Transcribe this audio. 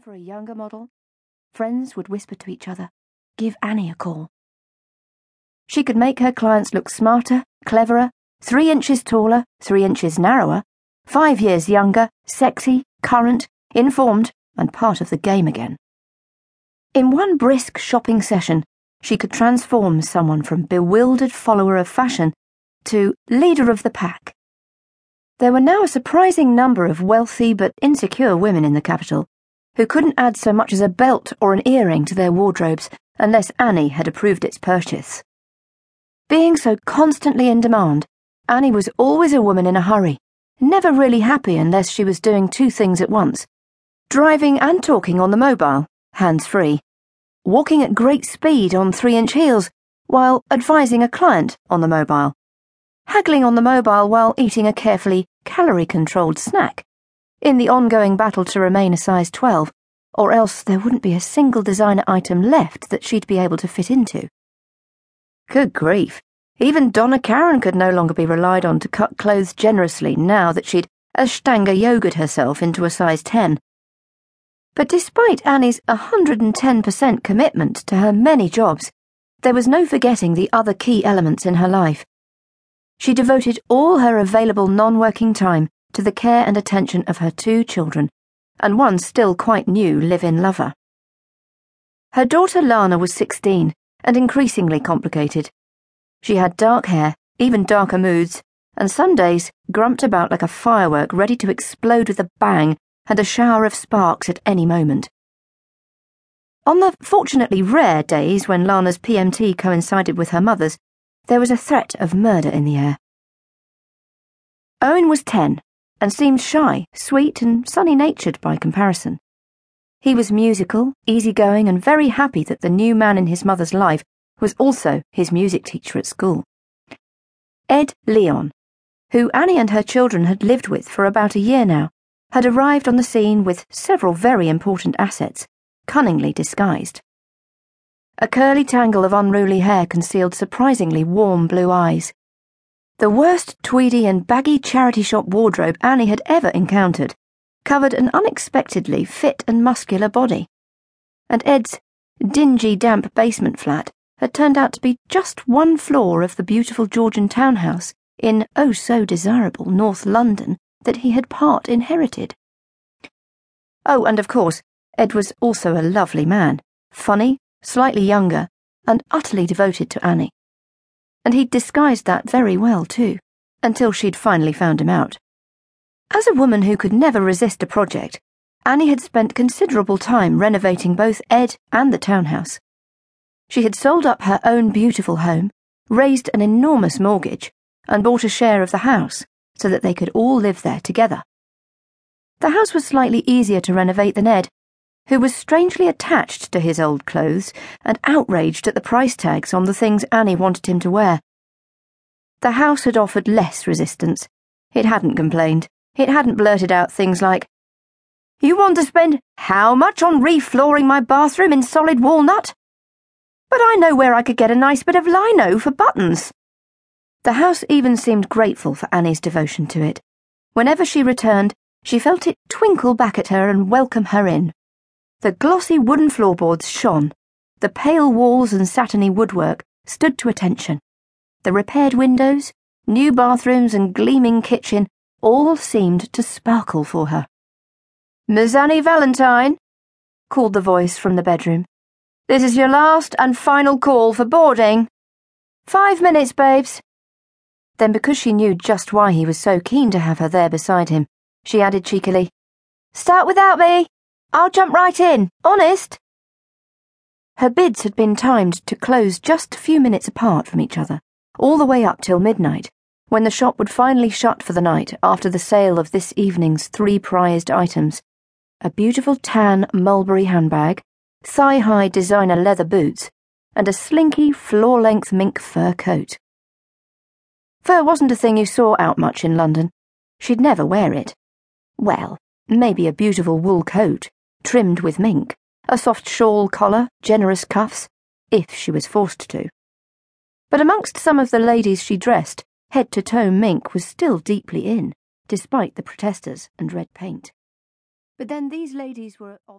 for a younger model, friends would whisper to each other, Give Annie a call. She could make her clients look smarter, cleverer, three inches taller, three inches narrower, five years younger, sexy, current, informed, and part of the game again. In one brisk shopping session, she could transform someone from bewildered follower of fashion to leader of the pack. There were now a surprising number of wealthy but insecure women in the capital who couldn't add so much as a belt or an earring to their wardrobes unless Annie had approved its purchase. Being so constantly in demand, Annie was always a woman in a hurry, never really happy unless she was doing two things at once driving and talking on the mobile, hands free, walking at great speed on three inch heels, while advising a client on the mobile haggling on the mobile while eating a carefully calorie controlled snack, in the ongoing battle to remain a size 12, or else there wouldn't be a single designer item left that she'd be able to fit into. Good grief, even Donna Karan could no longer be relied on to cut clothes generously now that she'd Ashtanga yogaed herself into a size 10. But despite Annie's 110% commitment to her many jobs, there was no forgetting the other key elements in her life she devoted all her available non working time to the care and attention of her two children, and one still quite new live in lover. Her daughter Lana was 16 and increasingly complicated. She had dark hair, even darker moods, and some days grumped about like a firework ready to explode with a bang and a shower of sparks at any moment. On the fortunately rare days when Lana's PMT coincided with her mother's, there was a threat of murder in the air. Owen was ten and seemed shy, sweet, and sunny natured by comparison. He was musical, easygoing, and very happy that the new man in his mother's life was also his music teacher at school. Ed Leon, who Annie and her children had lived with for about a year now, had arrived on the scene with several very important assets, cunningly disguised. A curly tangle of unruly hair concealed surprisingly warm blue eyes. The worst tweedy and baggy charity shop wardrobe Annie had ever encountered covered an unexpectedly fit and muscular body. And Ed's dingy, damp basement flat had turned out to be just one floor of the beautiful Georgian townhouse in oh so desirable North London that he had part inherited. Oh, and of course, Ed was also a lovely man, funny, slightly younger, and utterly devoted to Annie. And he'd disguised that very well, too, until she'd finally found him out. As a woman who could never resist a project, Annie had spent considerable time renovating both Ed and the townhouse. She had sold up her own beautiful home, raised an enormous mortgage, and bought a share of the house so that they could all live there together. The house was slightly easier to renovate than Ed, who was strangely attached to his old clothes and outraged at the price tags on the things Annie wanted him to wear. The house had offered less resistance. It hadn't complained. It hadn't blurted out things like, You want to spend how much on reflooring my bathroom in solid walnut? But I know where I could get a nice bit of lino for buttons. The house even seemed grateful for Annie's devotion to it. Whenever she returned, she felt it twinkle back at her and welcome her in. The glossy wooden floorboards shone. The pale walls and satiny woodwork stood to attention. The repaired windows, new bathrooms, and gleaming kitchen all seemed to sparkle for her. Miss Annie Valentine, called the voice from the bedroom. This is your last and final call for boarding. Five minutes, babes. Then, because she knew just why he was so keen to have her there beside him, she added cheekily, Start without me. I'll jump right in, honest. Her bids had been timed to close just a few minutes apart from each other, all the way up till midnight, when the shop would finally shut for the night after the sale of this evening's three prized items a beautiful tan mulberry handbag, thigh high designer leather boots, and a slinky floor length mink fur coat. Fur wasn't a thing you saw out much in London. She'd never wear it. Well, maybe a beautiful wool coat trimmed with mink, a soft shawl collar, generous cuffs, if she was forced to. But amongst some of the ladies she dressed, head to toe mink was still deeply in, despite the protesters and red paint. But then these ladies were of